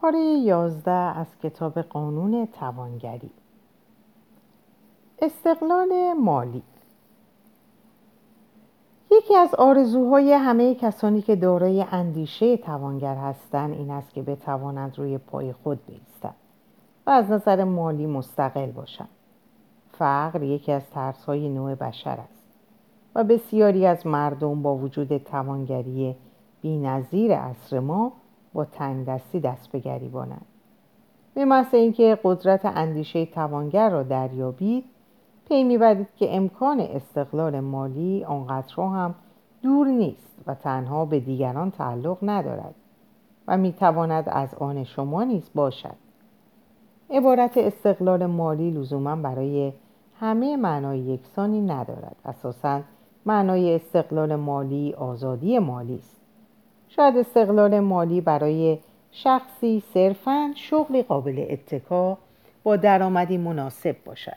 پاره یازده از کتاب قانون توانگری. استقلال مالی. یکی از آرزوهای همه کسانی که دارای اندیشه توانگر هستند این است که بتوانند روی پای خود بایستند و از نظر مالی مستقل باشند فقر یکی از ترسهای نوع بشر است و بسیاری از مردم با وجود توانگری بینظیر عصر ما با تنگ دستی دست به گریبانند. به محض اینکه قدرت اندیشه توانگر را دریابید پی می‌برید که امکان استقلال مالی آنقدر هم دور نیست و تنها به دیگران تعلق ندارد و می‌تواند از آن شما نیز باشد. عبارت استقلال مالی لزوما برای همه معنای یکسانی ندارد. اساسا معنای استقلال مالی آزادی مالی است. شاید استقلال مالی برای شخصی صرفا شغلی قابل اتکا با درآمدی مناسب باشد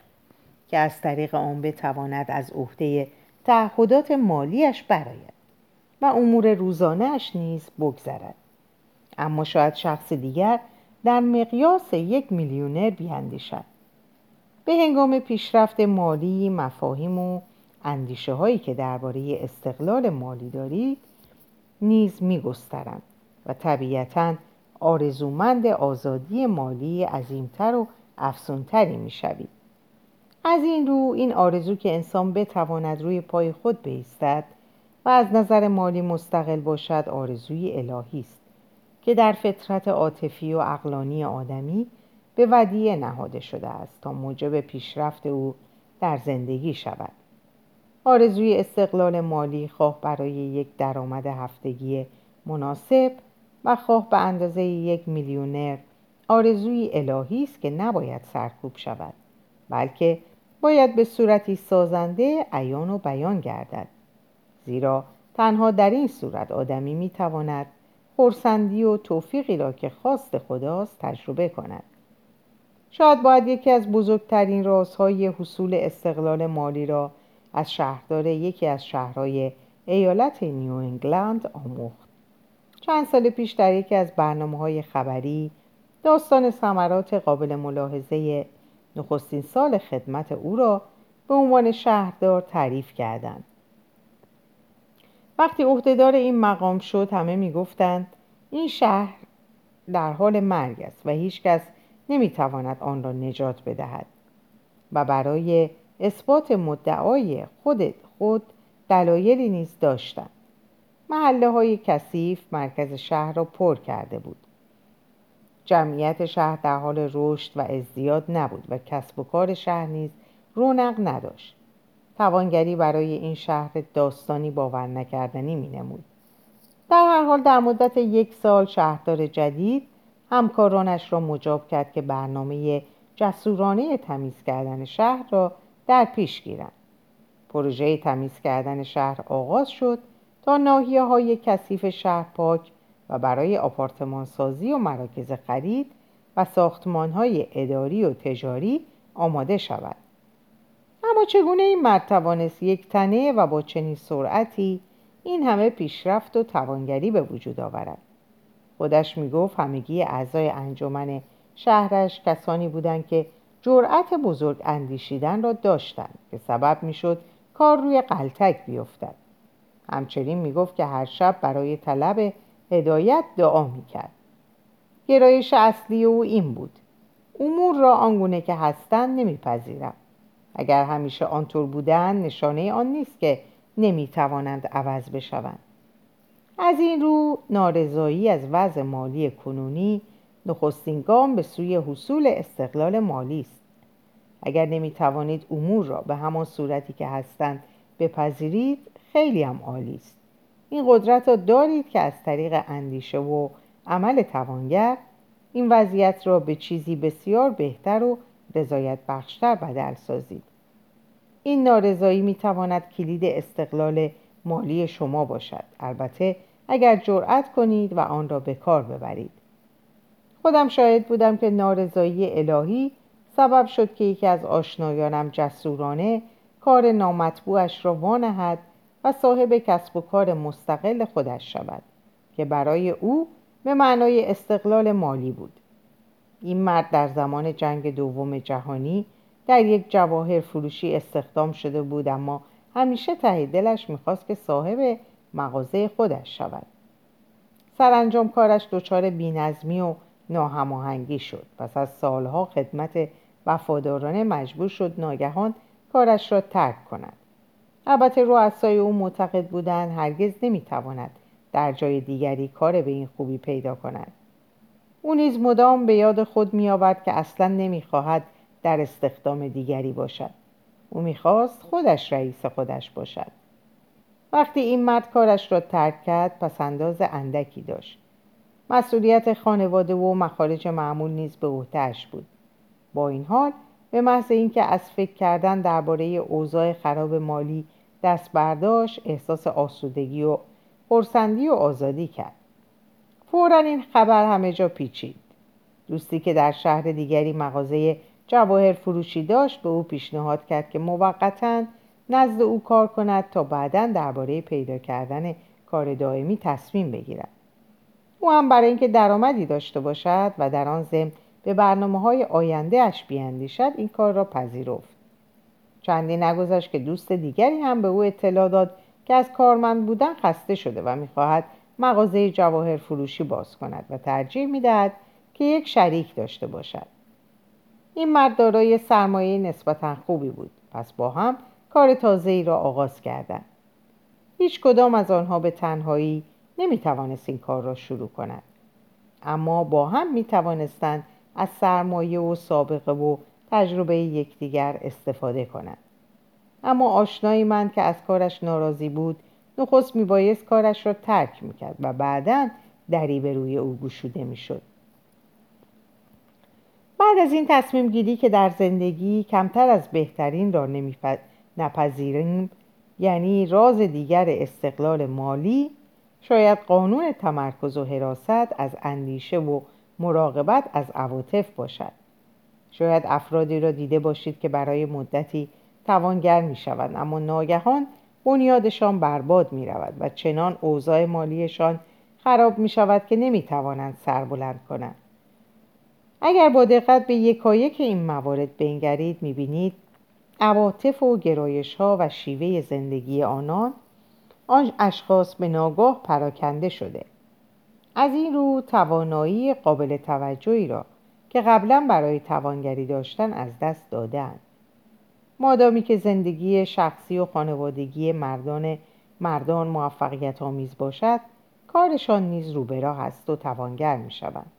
که از طریق آن بتواند از عهده تعهدات مالیش برآید و امور روزانهاش نیز بگذرد. اما شاید شخص دیگر در مقیاس یک میلیونر بیاندیشد. به هنگام پیشرفت مالی مفاهیم و اندیشه هایی که درباره استقلال مالی دارید نیز میگسترند و طبیعتا آرزومند آزادی مالی عظیمتر و افسونتری می‌شوید از این رو این آرزو که انسان بتواند روی پای خود بایستد و از نظر مالی مستقل باشد آرزوی الهی است که در فطرت عاطفی و اقلانی آدمی به ودیه نهاده شده است تا موجب پیشرفت او در زندگی شود. آرزوی استقلال مالی خواه برای یک درآمد هفتگی مناسب و خواه به اندازه یک میلیونر آرزوی الهی است که نباید سرکوب شود بلکه باید به صورتی سازنده عیان و بیان گردد. زیرا تنها در این صورت آدمی می‌تواند خورسندی و توفیقی را که خواست خداست تجربه کند. شاید باید یکی از بزرگترین رازهای حصول استقلال مالی را از شهردار یکی از شهرهای ایالت نیو انگلند آموخت. چند سال پیش در یکی از برنامه های خبری داستان ثمرات قابل ملاحظه نخستین سال خدمت او را به عنوان شهردار تعریف کردند. وقتی عهدهدار این مقام شد همه می‌گفتند این شهر در حال مرگ است و هیچکس نمی‌تواند آن را نجات بدهد و برای اثبات مدعای خود خود دلایلی نیز داشتند. محله های کثیف مرکز شهر را پر کرده بود. جمعیت شهر در حال رشد و ازدیاد نبود و کسب و کار شهر نیز رونق نداشت. توانگری برای این شهر داستانی باور نکردنی می نمود. در هر حال در مدت یک سال شهردار جدید همکارانش را مجاب کرد که برنامه جسورانه تمیز کردن شهر را در پیش گیرند. پروژه تمیز کردن شهر آغاز شد تا ناحیه های کثیف شهر پاک و برای آپارتمان سازی و مراکز خرید و ساختمان های اداری و تجاری آماده شود. اما چگونه این مرد توانست یک تنه و با چنین سرعتی این همه پیشرفت و توانگری به وجود آورد؟ خودش می‌گفت همگی اعضای انجمن شهرش کسانی بودند که جرأت بزرگ اندیشیدن را داشتند که سبب می‌شد کار روی قلتک بیفتد. همچنین می‌گفت که هر شب برای طلب هدایت دعا می‌کرد. گرایش اصلی او این بود. امور را آنگونه که هستند نمیپذیرم. اگر همیشه آنطور بودند نشانه آن نیست که نمی‌توانند عوض بشوند. از این رو نارضایی از وضع مالی کنونی نخستین گام به سوی حصول استقلال مالی است. اگر نمی‌توانید امور را به همان صورتی که هستند بپذیرید خیلی هم عالی است. این قدرت را دارید که از طریق اندیشه و عمل توانگر این وضعیت را به چیزی بسیار بهتر و رضایت بخشتر بدل سازید. این نارضایی می‌تواند کلید استقلال مالی شما باشد. البته اگر جرأت کنید و آن را به کار ببرید. خودم شاهد بودم که نارضایی الهی سبب شد که یکی از آشنایانم جسورانه کار نامطبوعش را وانهد و صاحب کسب و کار مستقل خودش شود که برای او به معنای استقلال مالی بود. این مرد در زمان جنگ دوم جهانی در یک جواهر فروشی استخدام شده بود اما همیشه ته دلش می‌خواست که صاحب مغازه خودش شود. سرانجام کارش دچار بینظمی و ناهماهنگی شد. پس از سالها خدمت وفادارانه مجبور شد ناگهان کارش را ترک کند البته رؤسای او معتقد بودند هرگز نمی‌تواند در جای دیگری کار به این خوبی پیدا کند. او نیز مدام به یاد خود میآورد که اصلا نمی‌خواهد در استخدام دیگری باشد. او می‌خواست خودش رئیس خودش باشد. وقتی این مرد کارش را ترک کرد پس انداز اندکی داشت. مسئولیت خانواده و مخارج معمول نیز به عهدهاش بود. با این حال به محض اینکه از فکر کردن درباره اوضاع خراب مالی دست برداشت احساس آسودگی و خرسندی و آزادی کرد. فورا این خبر همه جا پیچید. دوستی که در شهر دیگری مغازه جواهر فروشی داشت به او پیشنهاد کرد که موقتا نزد او کار کند تا بعدا درباره پیدا کردن کار دائمی تصمیم بگیرد. او هم برای اینکه درآمدی داشته باشد و در آن ضمن به برنامه های آینده اش بیاندیشد این کار را پذیرفت. چندی نگذشت که دوست دیگری هم به او اطلاع داد که از کارمند بودن خسته شده و می‌خواهد مغازه جواهر فروشی باز کند و ترجیح می‌دهد که یک شریک داشته باشد. این مرد دارای سرمایه نسبتا خوبی بود پس با هم کار تازه ای را آغاز کردند. هیچ کدام از آنها به تنهایی نمی توانست این کار را شروع کند. اما با هم می توانستند از سرمایه و سابقه و تجربه یکدیگر استفاده کنند. اما آشنایی من که از کارش ناراضی بود نخست میبایست کارش را ترک می‌کرد و بعدا دری به روی او گشوده می‌شد. بعد از این تصمیم گیری که در زندگی کمتر از بهترین را نپذیریم یعنی راز دیگر استقلال مالی شاید قانون تمرکز و حراست از اندیشه و مراقبت از عواطف باشد. شاید افرادی را دیده باشید که برای مدتی توانگر می شوند اما ناگهان بنیادشان برباد می رود و چنان اوضاع مالیشان خراب می شود که نمی توانند سر بلند کنند. اگر با دقت به یکایک این موارد بنگرید می بینید عواطف و گرایش ها و شیوه زندگی آنان آن اشخاص به ناگاه پراکنده شده. از این رو توانایی قابل توجهی را که قبلا برای توانگری داشتن از دست دادند مادامی که زندگی شخصی و خانوادگی مردان مردان موفقیت آمیز باشد کارشان نیز روبراه است و توانگر می شوند.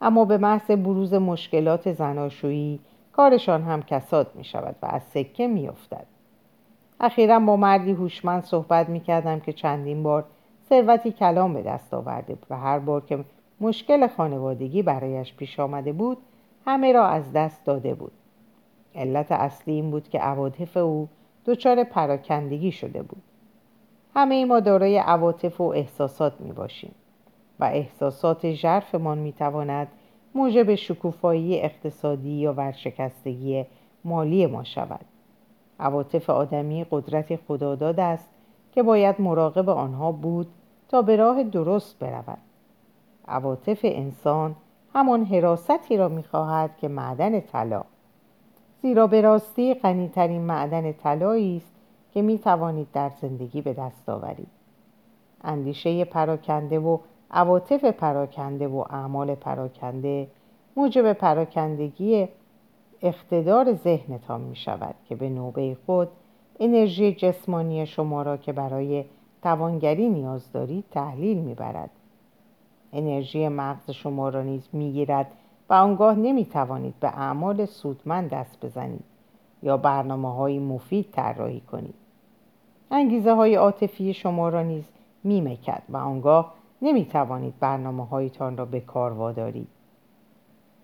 اما به محض بروز مشکلات زناشویی کارشان هم کساد می شود و از سکه می افتد. اخیرا با مردی هوشمند صحبت می کردم که چندین بار ثروتی کلام به دست آورده و هر بار که مشکل خانوادگی برایش پیش آمده بود همه را از دست داده بود. علت اصلی این بود که عواطف او دچار پراکندگی شده بود. همه ما دارای عواطف و احساسات می باشیم و احساسات ژرفمان می تواند موجب شکوفایی اقتصادی یا ورشکستگی مالی ما شود. عواطف آدمی قدرت خداداد است که باید مراقب آنها بود تا به راه درست برود. عواطف انسان همان حراستی را می‌خواهد که معدن طلا. زیرا به راستی غنیترین معدن طلایی است که می توانید در زندگی به دست آورید. اندیشه پراکنده و عواطف پراکنده و اعمال پراکنده موجب پراکندگی اقتدار ذهنتان می شود که به نوبه خود انرژی جسمانی شما را که برای توانگری نیاز دارید تحلیل می برد. انرژی مغز شما را نیز می گیرد و آنگاه نمی توانید به اعمال سودمند دست بزنید یا برنامه های مفید طراحی کنید. انگیزه های عاطفی شما را نیز می مکد و آنگاه نمی توانید برنامه هایتان را به کار وادارید.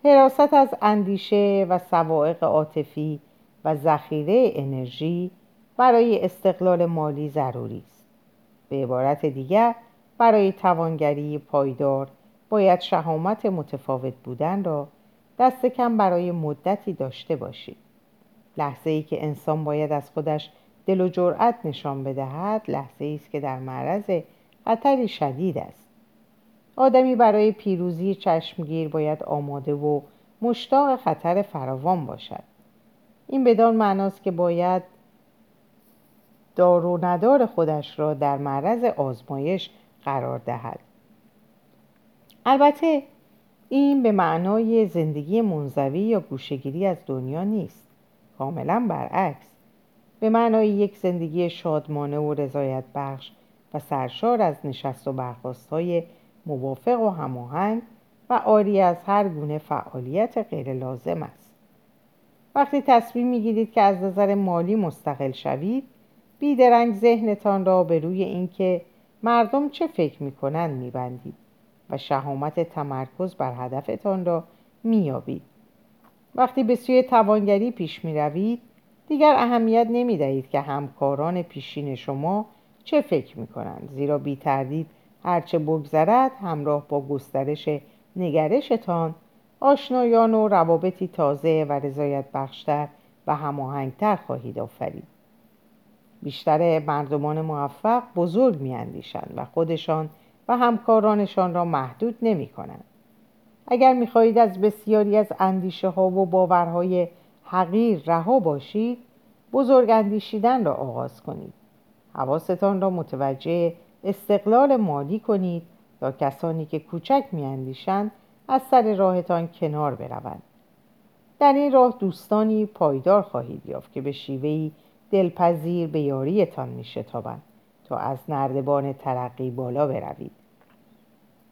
حراست از اندیشه و سوائق عاطفی و ذخیره انرژی برای استقلال مالی ضروری است به عبارت دیگر برای توانگری پایدار باید شهامت متفاوت بودن را دست کم برای مدتی داشته باشید. لحظه ای که انسان باید از خودش دل و جرأت نشان بدهد لحظه ای است که در معرض خطری شدید است. آدمی برای پیروزی چشمگیر باید آماده و مشتاق خطر فراوان باشد. این بدان معناست که باید دار و ندار خودش را در معرض آزمایش قرار دهد. البته این به معنای زندگی منزوی یا گوشگیری از دنیا نیست. کاملا برعکس. به معنای یک زندگی شادمانه و رضایت بخش و سرشار از نشست و برخواست های موافق و هماهنگ و آری از هر گونه فعالیت غیر لازم است. وقتی تصمیم می‌گیرید که از نظر مالی مستقل شوید بیدرنگ ذهنتان را به روی اینکه مردم چه فکر می‌کنند میبندید و شهامت تمرکز بر هدفتان را مییابید. وقتی به سوی توانگری پیش می‌روید دیگر اهمیت نمی دهید که همکاران پیشین شما چه فکر می کنند زیرا بی تردید هرچه بگذرد همراه با گسترش نگرشتان آشنایان و روابطی تازه و رضایت بخشتر و هماهنگتر خواهید آفرید. بیشتر مردمان موفق بزرگ میاندیشند و خودشان و همکارانشان را محدود نمی کنند. اگر می‌خواهید از بسیاری از اندیشه ها و باورهای حقیر رها باشید بزرگ اندیشیدن را آغاز کنید حواستان را متوجه استقلال مالی کنید تا کسانی که کوچک میاندیشند از سر راهتان کنار بروند در این راه دوستانی پایدار خواهید یافت که به شیوهی دلپذیر به یاریتان میشتابند تا از نردبان ترقی بالا بروید.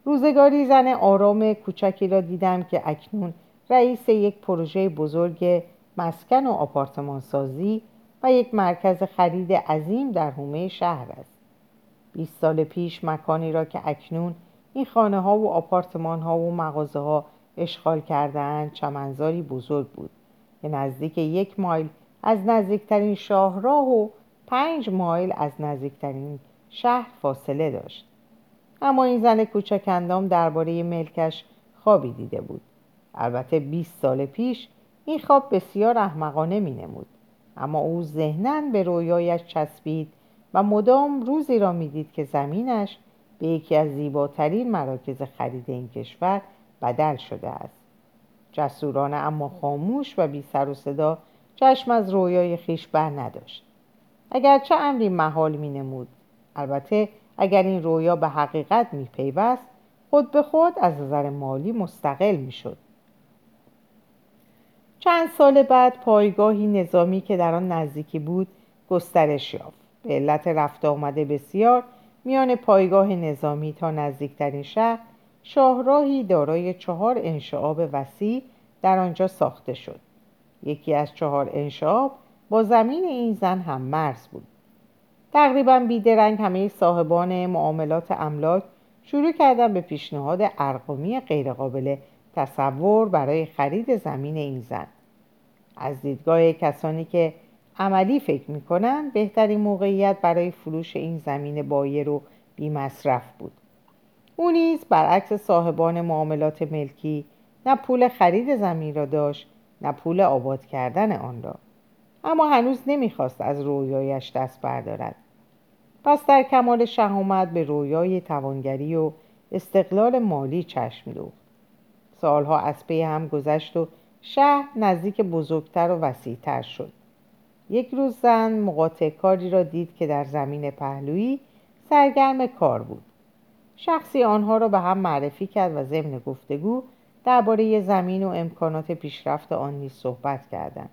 روزگاری زن آرام کوچکی را دیدم که اکنون رئیس یک پروژه بزرگ مسکن و آپارتمان سازی و یک مرکز خرید عظیم در حومه شهر است. 20 سال پیش مکانی را که اکنون این خانه ها و آپارتمان ها و مغازه ها اشغال کردهاند چمنزاری بزرگ بود که نزدیک یک مایل از نزدیکترین شاهراه و پنج مایل از نزدیکترین شهر فاصله داشت. اما این زن کوچک اندام درباره ملکش خوابی دیده بود. البته 20 سال پیش این خواب بسیار احمقانه می نمود. اما او ذهنا به رویایش چسبید و مدام روزی را می‌دید که زمینش به یکی از زیباترین مراکز خرید این کشور بدل شده است. جسورانه اما خاموش و بی سر و صدا چشم از رویای خیش بر نداشت. اگرچه امری محال می نمود البته اگر این رویا به حقیقت می پیوست خود به خود از نظر مالی مستقل می شد چند سال بعد پایگاهی نظامی که در آن نزدیکی بود گسترش یافت. به علت رفت آمده بسیار میان پایگاه نظامی تا نزدیکترین شهر شاهراهی دارای چهار انشعاب وسیع در آنجا ساخته شد. یکی از چهار انشعاب با زمین این زن هم مرز بود. تقریبا بیدرنگ همه صاحبان معاملات املاک شروع کردن به پیشنهاد ارقامی غیرقابل تصور برای خرید زمین این زن. از دیدگاه کسانی که عملی فکر می‌کنن بهترین موقعیت برای فروش این زمین بایر و مصرف بود. او نیز برعکس صاحبان معاملات ملکی نه پول خرید زمین را داشت نه پول آباد کردن آن را. اما هنوز نمی‌خواست از رویایش دست بردارد. پس در کمال شهامت به رویای توانگری و استقلال مالی چشم دوخت سالها از پی هم گذشت و شهر نزدیک بزرگتر و وسیعتر شد. یک روز زن مقاطع کاری را دید که در زمین پهلویی سرگرم کار بود. شخصی آنها را به هم معرفی کرد و ضمن گفتگو درباره زمین و امکانات پیشرفت آن نیز صحبت کردند.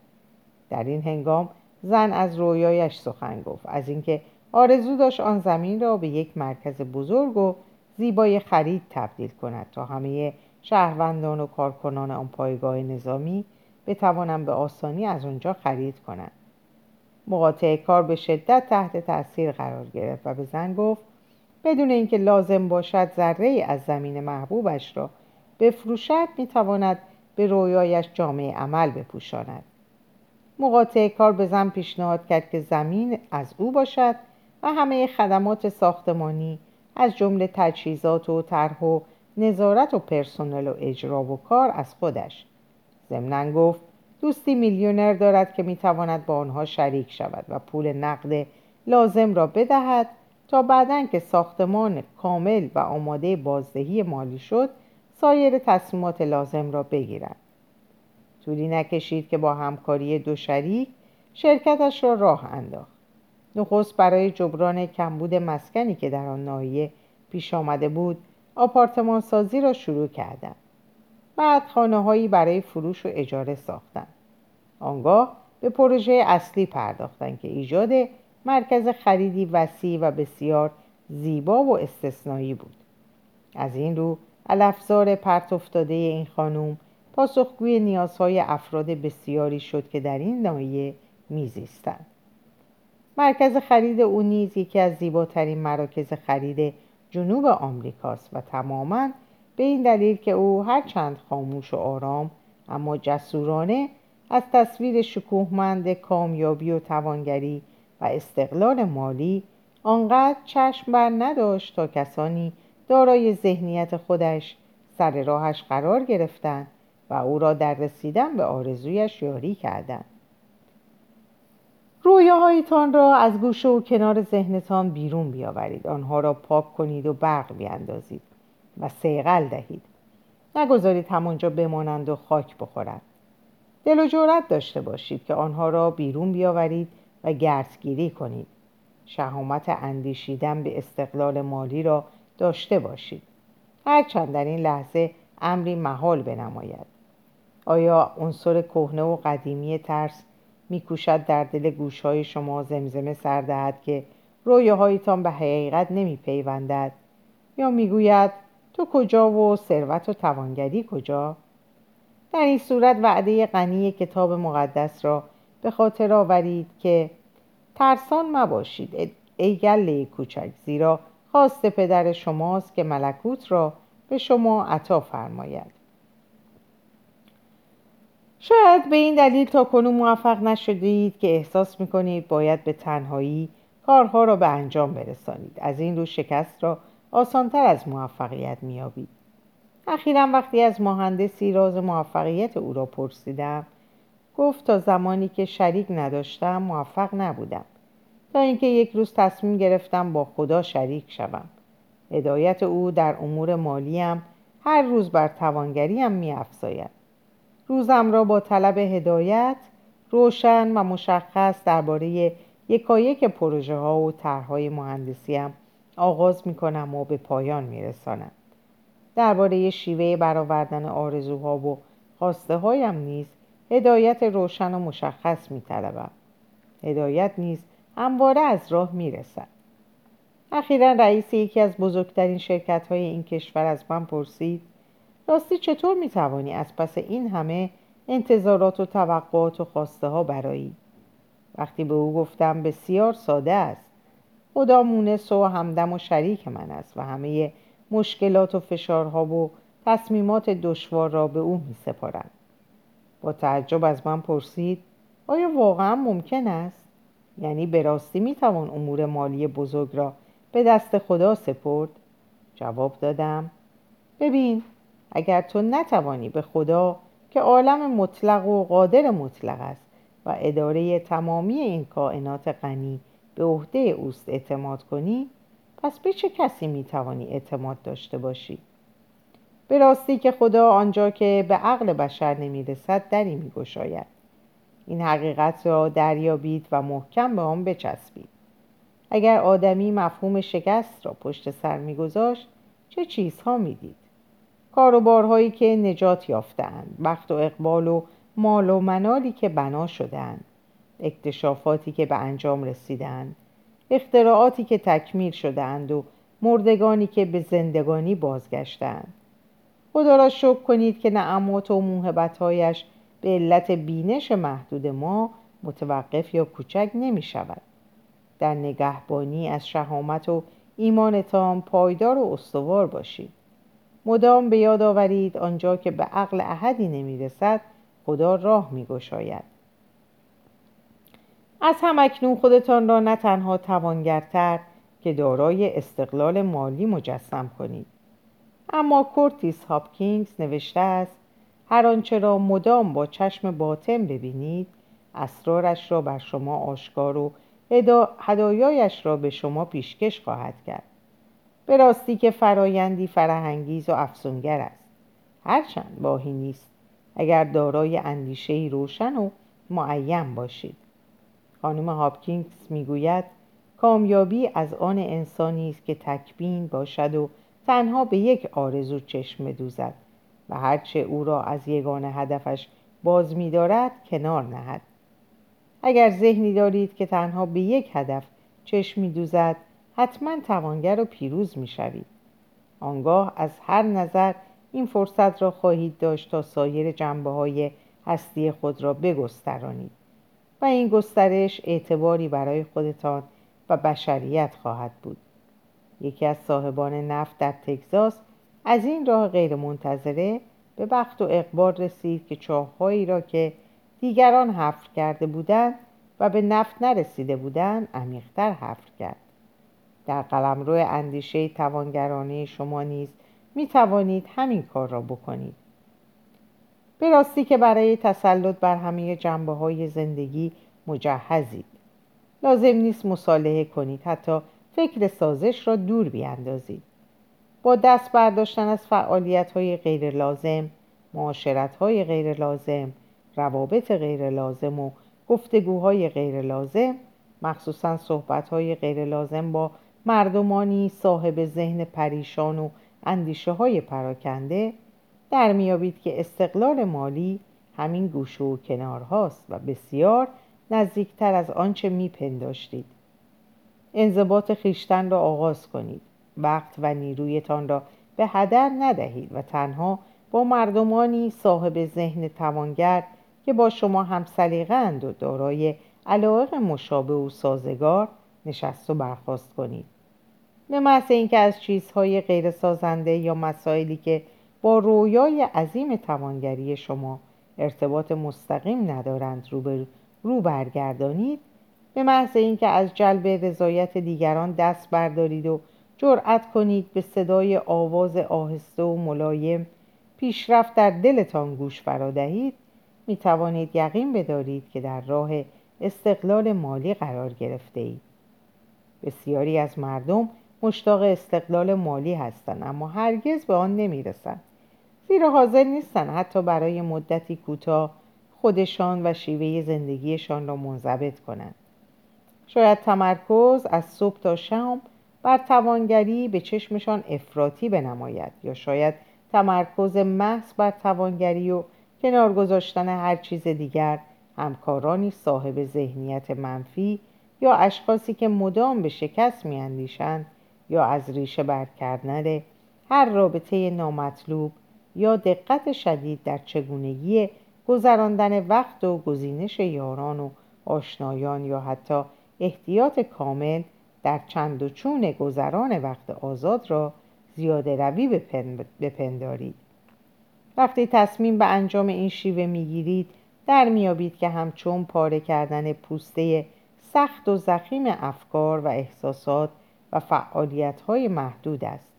در این هنگام زن از رویایش سخن گفت از اینکه آرزو داشت آن زمین را به یک مرکز بزرگ و زیبای خرید تبدیل کند تا همه شهروندان و کارکنان آن پایگاه نظامی بتوانند به آسانی از آنجا خرید کنند. مقاطع کار به شدت تحت تاثیر قرار گرفت و به زن گفت بدون اینکه لازم باشد ذره از زمین محبوبش را بفروشد می‌تواند به رویایش جامعه عمل بپوشاند. مقاطع کار به زن پیشنهاد کرد که زمین از او باشد و همه خدمات ساختمانی از جمله تجهیزات و طرح و نظارت و پرسنل و اجرا و کار از خودش. ضمنا گفت دوستی میلیونر دارد که می‌تواند با آنها شریک شود و پول نقد لازم را بدهد تا بعدا که ساختمان کامل و آماده بازدهی مالی شد سایر تصمیمات لازم را بگیرند. طولی نکشید که با همکاری دو شریک شرکتش را راه انداخت. نخست برای جبران کمبود مسکنی که در آن ناحیه پیش آمده بود آپارتمان سازی را شروع کردند. بعد خانه هایی برای فروش و اجاره ساختند. آنگاه به پروژه اصلی پرداختند که ایجاد مرکز خریدی وسیع و بسیار زیبا و استثنایی بود. از این رو الافزار پرت افتاده این خانم پاسخگوی نیازهای افراد بسیاری شد که در این ناحیه میزیستند. مرکز خرید او نیز یکی از زیباترین مراکز خرید جنوب آمریکاست و تماما به این دلیل که او هرچند خاموش و آرام اما جسورانه از تصویر شکوهمند کامیابی و توانگری و استقلال مالی آنقدر چشم بر نداشت تا کسانی دارای ذهنیت خودش سر راهش قرار گرفتند و او را در رسیدن به آرزویش یاری کردند رویاهایتان را از گوشه و کنار ذهنتان بیرون بیاورید. آنها را پاک کنید و برق بیاندازید و سیغل دهید. نگذارید همانجا بمانند و خاک بخورند. دل و جورت داشته باشید که آنها را بیرون بیاورید و گردگیری کنید. شهامت اندیشیدن به استقلال مالی را داشته باشید. هرچند در این لحظه امری محال بنماید. آیا عنصر کهنه و قدیمی ترس میکوشد در دل گوشهای شما زمزمه سر دهد که رویاهایتان به حقیقت نمیپیوندد؟ یا می‌گوید تو کجا و ثروت و توانگری کجا؟ در این صورت وعده غنی کتاب مقدس را به خاطر آورید که ترسان مباشید. ای گله کوچک زیرا خواست پدر شماست که ملکوت را به شما عطا فرماید. شاید به این دلیل تا کنون موفق نشدید که احساس می‌کنید باید به تنهایی کارها را به انجام برسانید. از این رو شکست را آسانتر از موفقیت میابید اخیرا وقتی از مهندسی راز موفقیت او را پرسیدم گفت تا زمانی که شریک نداشتم موفق نبودم. تا اینکه یک روز تصمیم گرفتم با خدا شریک شوم هدایت او در امور مالیم هر روز بر توانگریم میافزاید روزم را با طلب هدایت روشن و مشخص درباره یکایک پروژه ها و طرحهای مهندسیم آغاز می کنم و به پایان می رسانم. درباره شیوه برآوردن آرزوها و خواسته هایم نیز هدایت روشن و مشخص می طلبم. هدایت نیز همواره از راه می رسد. اخیرا رئیس یکی از بزرگترین شرکت های این کشور از من پرسید راستی چطور می توانی از پس این همه انتظارات و توقعات و خواسته ها برایی؟ وقتی به او گفتم بسیار ساده است خدا مونس و همدم و شریک من است و همه مشکلات و فشارها و تصمیمات دشوار را به او می سپارند. با تعجب از من پرسید آیا واقعا ممکن است؟ یعنی به راستی می توان امور مالی بزرگ را به دست خدا سپرد؟ جواب دادم ببین اگر تو نتوانی به خدا که عالم مطلق و قادر مطلق است و اداره تمامی این کائنات غنی به عهده اوست اعتماد کنی پس به چه کسی می‌توانی اعتماد داشته باشی به راستی که خدا آنجا که به عقل بشر نمی‌رسد دری میگشاید این حقیقت را دریابید و محکم به آن بچسبید. اگر آدمی مفهوم شکست را پشت سر میگذاشت چه چیزها می‌دید؟ کاروبارهایی که نجات یافتند وقت و اقبال و مال و منالی که بنا شدند اکتشافاتی که به انجام رسیدند اختراعاتی که تکمیل شدند و مردگانی که به زندگانی بازگشتند خدا را شکر کنید که نعمات و موهبتهایش به علت بینش محدود ما متوقف یا کوچک نمی شود. در نگهبانی از شهامت و ایمانتان پایدار و استوار باشید. مدام به یاد آورید آنجا که به عقل احدی نمی‌رسد خدا راه میگشاید از هم‌اکنون خودتان را نه تنها توانگرتر که دارای استقلال مالی مجسم کنید. اما کورتیس هاپکینگز نوشته است هر آنچه را مدام با چشم باطن ببینید اسرارش را بر شما آشکار و هدایایش را به شما پیشکش خواهد کرد. به راستی که فرایندی فرهنگیز و افسونگر است. هرچند باهی نیست. اگر دارای اندیشه روشن و معین باشید. خانم هاپکینگز می‌گوید کامیابی از آن انسانی است که تکبین باشد و تنها به یک آرزو چشم بدوزد. و هرچه او را از یگان هدفش باز می‌دارد کنار نهد. اگر ذهنی دارید که تنها به یک هدف چشم می‌دوزد حتما توانگر و پیروز می‌شوید. آنگاه از هر نظر این فرصت را خواهید داشت تا سایر جنبه های هستی خود را بگسترانید و این گسترش اعتباری برای خودتان و بشریت خواهد بود. یکی از صاحبان نفت در تگزاس از این راه غیرمنتظره به بخت و اقبال رسید که چاههایی را که دیگران حفر کرده بودند و به نفت نرسیده بودند عمیقتر حفر کرد. در قلمرو اندیشه توانگرانه شما نیز می توانید همین کار را بکنید. به راستی که برای تسلط بر همه جنبه های زندگی مجهزید. لازم نیست مصالحه کنید حتی فکر سازش را دور بیاندازید. دست برداشتن از فعالیت های غیر لازم معاشرت های غیر لازم روابط غیر لازم و گفتگوهای غیر لازم مخصوصا صحبت های غیر لازم با مردمانی صاحب ذهن پریشان و اندیشه های پراکنده در میابید که استقلال مالی همین گوشه و کنار هاست و بسیار نزدیکتر از آنچه میپنداشتید. انضباط خیشتن را آغاز کنید. وقت و نیرویتان را به هدر ندهید و تنها با مردمانی صاحب ذهن توانگر که با شما هم اند و دارای علاقه مشابه و سازگار نشست و برخواست کنید. به محض اینکه از چیزهای غیر سازنده یا مسائلی که با رویای عظیم توانگری شما ارتباط مستقیم ندارند رو, رو برگردانید به محض اینکه از جلب رضایت دیگران دست بردارید و جرأت کنید به صدای آواز آهسته و ملایم پیشرفت در دلتان گوش فرادهید می توانید یقین بدارید که در راه استقلال مالی قرار گرفته اید. بسیاری از مردم مشتاق استقلال مالی هستند اما هرگز به آن نمی رسند. زیرا حاضر نیستند حتی برای مدتی کوتاه خودشان و شیوه زندگیشان را منضبط کنند. شاید تمرکز از صبح تا شام بر توانگری به چشمشان افراطی بنماید یا شاید تمرکز محض بر توانگری و کنار گذاشتن هر چیز دیگر همکارانی صاحب ذهنیت منفی یا اشخاصی که مدام به شکست میاندیشند یا از ریشه بر کردن هر رابطه نامطلوب یا دقت شدید در چگونگی گذراندن وقت و گزینش یاران و آشنایان یا حتی احتیاط کامل در چند و چون گذران وقت آزاد را زیاده روی بپندارید. وقتی تصمیم به انجام این شیوه می‌گیرید در میابید که همچون پاره کردن پوسته سخت و زخیم افکار و احساسات و فعالیت های محدود است.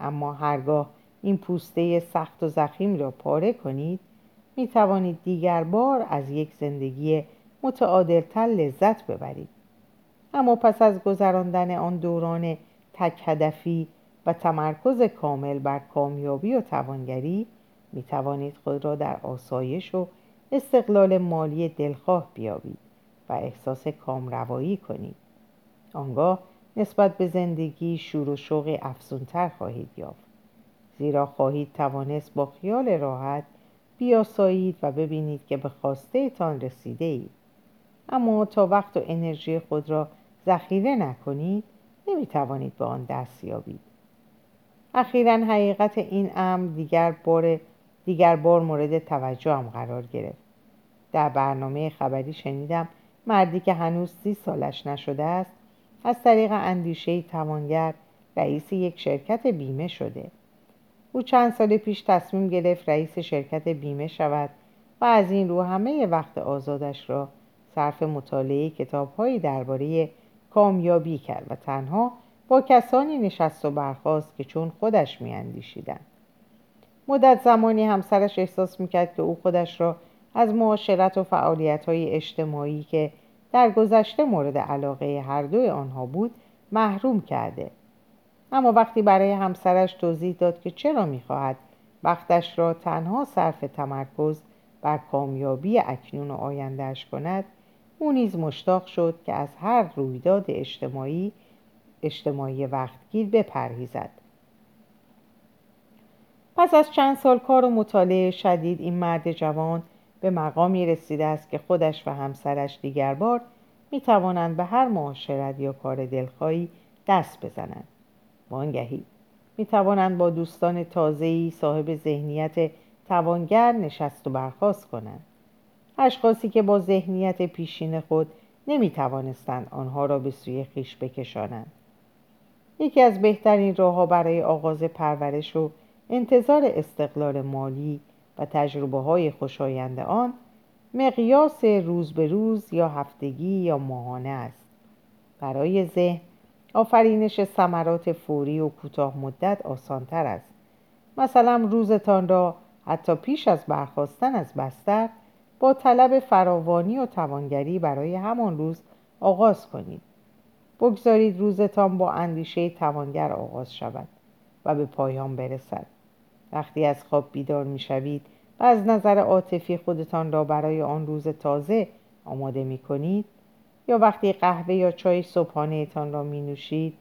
اما هرگاه این پوسته سخت و زخیم را پاره کنید می توانید دیگر بار از یک زندگی متعادلتر لذت ببرید. اما پس از گذراندن آن دوران تک هدفی و تمرکز کامل بر کامیابی و توانگری می توانید خود را در آسایش و استقلال مالی دلخواه بیابید و احساس کامروایی کنید. آنگاه نسبت به زندگی شور و شوق افزونتر خواهید یافت. زیرا خواهید توانست با خیال راحت بیاسایید و ببینید که به خواسته تان رسیده اید اما تا وقت و انرژی خود را ذخیره نکنید نمی توانید به آن دست یابید. اخیرا حقیقت این امر دیگر بار دیگر بار مورد توجه قرار گرفت. در برنامه خبری شنیدم مردی که هنوز سی سالش نشده است از طریق اندیشه توانگر رئیس یک شرکت بیمه شده. او چند سال پیش تصمیم گرفت رئیس شرکت بیمه شود و از این رو همه وقت آزادش را صرف مطالعه کتابهایی درباره کامیابی کرد و تنها با کسانی نشست و برخواست که چون خودش میاندیشیدند. مدت زمانی همسرش احساس می‌کرد که او خودش را از معاشرت و فعالیت های اجتماعی که در گذشته مورد علاقه هر دوی آنها بود محروم کرده. اما وقتی برای همسرش توضیح داد که چرا می‌خواهد وقتش را تنها صرف تمرکز بر کامیابی اکنون و آیندهش کند او نیز مشتاق شد که از هر رویداد اجتماعی اجتماعی وقتگیر بپرهیزد. پس از چند سال کار و مطالعه شدید این مرد جوان به مقامی رسیده است که خودش و همسرش دیگر بار می توانند به هر معاشرت یا کار دلخواهی دست بزنند. وانگهی می توانند با دوستان تازه‌ای صاحب ذهنیت توانگر نشست و برخواست کنند. اشخاصی که با ذهنیت پیشین خود نمی توانستند آنها را به سوی خیش بکشانند. یکی از بهترین راهها برای آغاز پرورش و انتظار استقلال مالی و تجربه های خوشایند آن مقیاس روز به روز یا هفتگی یا ماهانه است. برای ذهن آفرینش ثمرات فوری و کوتاه مدت آسانتر است. مثلا روزتان را حتی پیش از برخواستن از بستر با طلب فراوانی و توانگری برای همان روز آغاز کنید. بگذارید روزتان با اندیشه توانگر آغاز شود و به پایان برسد. وقتی از خواب بیدار می شوید و از نظر عاطفی خودتان را برای آن روز تازه آماده می کنید یا وقتی قهوه یا چای صبحانه تان را می نوشید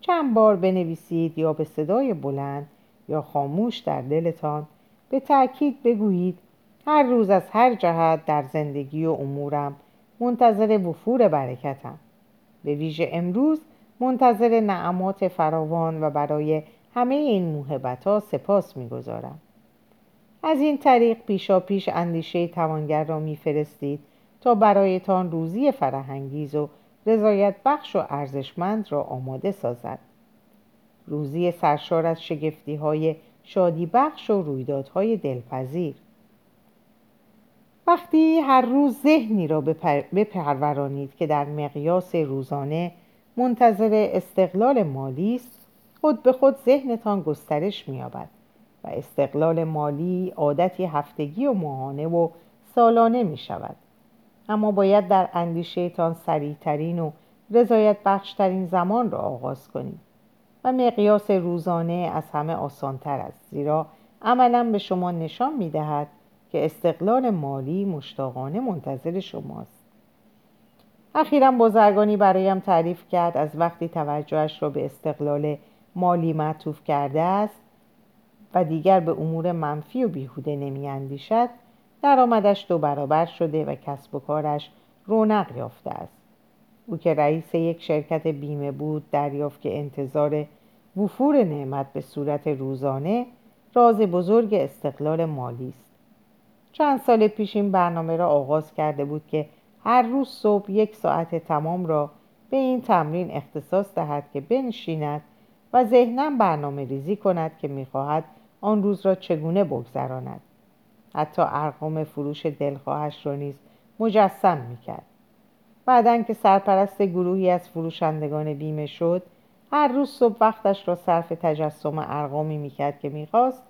چند بار بنویسید یا به صدای بلند یا خاموش در دلتان به تأکید بگویید هر روز از هر جهت در زندگی و امورم منتظر وفور برکتم. به ویژه امروز منتظر نعمات فراوان و برای همه این موهبت ها سپاس می‌گذارم. از این طریق پیشا پیش اندیشه توانگر را میفرستید تا برایتان روزی فرهنگیز و رضایت بخش و ارزشمند را آماده سازد. روزی سرشار از شگفتی های شادی بخش و رویدادهای دلپذیر. وقتی هر روز ذهنی را بپرورانید که در مقیاس روزانه منتظر استقلال مالی است خود به خود ذهنتان گسترش مییابد و استقلال مالی عادتی هفتگی و ماهانه و سالانه می شود اما باید در اندیشهتان سریعترین و رضایت بخشترین زمان را آغاز کنید و مقیاس روزانه از همه آسانتر است زیرا عملا به شما نشان می دهد که استقلال مالی مشتاقانه منتظر شماست. اخیرا بازرگانی برایم تعریف کرد از وقتی توجهش را به استقلال مالی معطوف کرده است و دیگر به امور منفی و بیهوده نمی اندیشد درآمدش دو برابر شده و کسب و کارش رونق یافته است. او که رئیس یک شرکت بیمه بود دریافت که انتظار وفور نعمت به صورت روزانه راز بزرگ استقلال مالی است. چند سال پیش این برنامه را آغاز کرده بود که هر روز صبح یک ساعت تمام را به این تمرین اختصاص دهد که بنشیند و ذهنا برنامه ریزی کند که می‌خواهد آن روز را چگونه بگذراند. حتی ارقام فروش دلخواهش را نیز مجسم می‌کرد. بعدا که سرپرست گروهی از فروشندگان بیمه شد هر روز صبح وقتش را صرف تجسم ارقامی می‌کرد که می‌خواست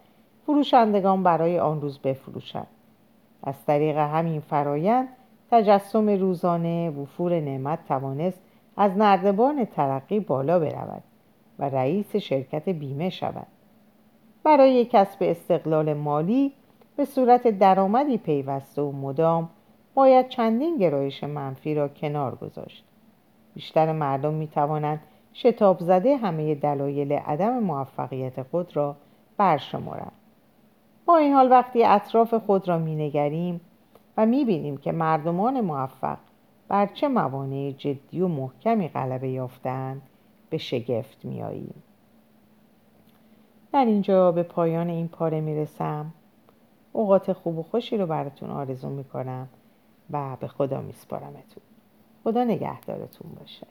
فروشندگان برای آن روز بفروشند. از طریق همین فرایند تجسم روزانه وفور نعمت توانست از نردبان ترقی بالا برود و رئیس شرکت بیمه شود. برای کسب استقلال مالی به صورت درآمدی پیوسته و مدام باید چندین گرایش منفی را کنار گذاشت. بیشتر مردم می توانند شتاب زده همه دلایل عدم موفقیت خود را برشمارند با این حال وقتی اطراف خود را نگریم و بینیم که مردمان موفق بر چه موانع جدی و محکمی غلبه یافتند به شگفت میاییم در اینجا به پایان این پاره می‌رسم. اوقات خوب و خوشی رو براتون آرزو می‌کنم و به خدا میسپارمتون. خدا نگهدارتون باشه.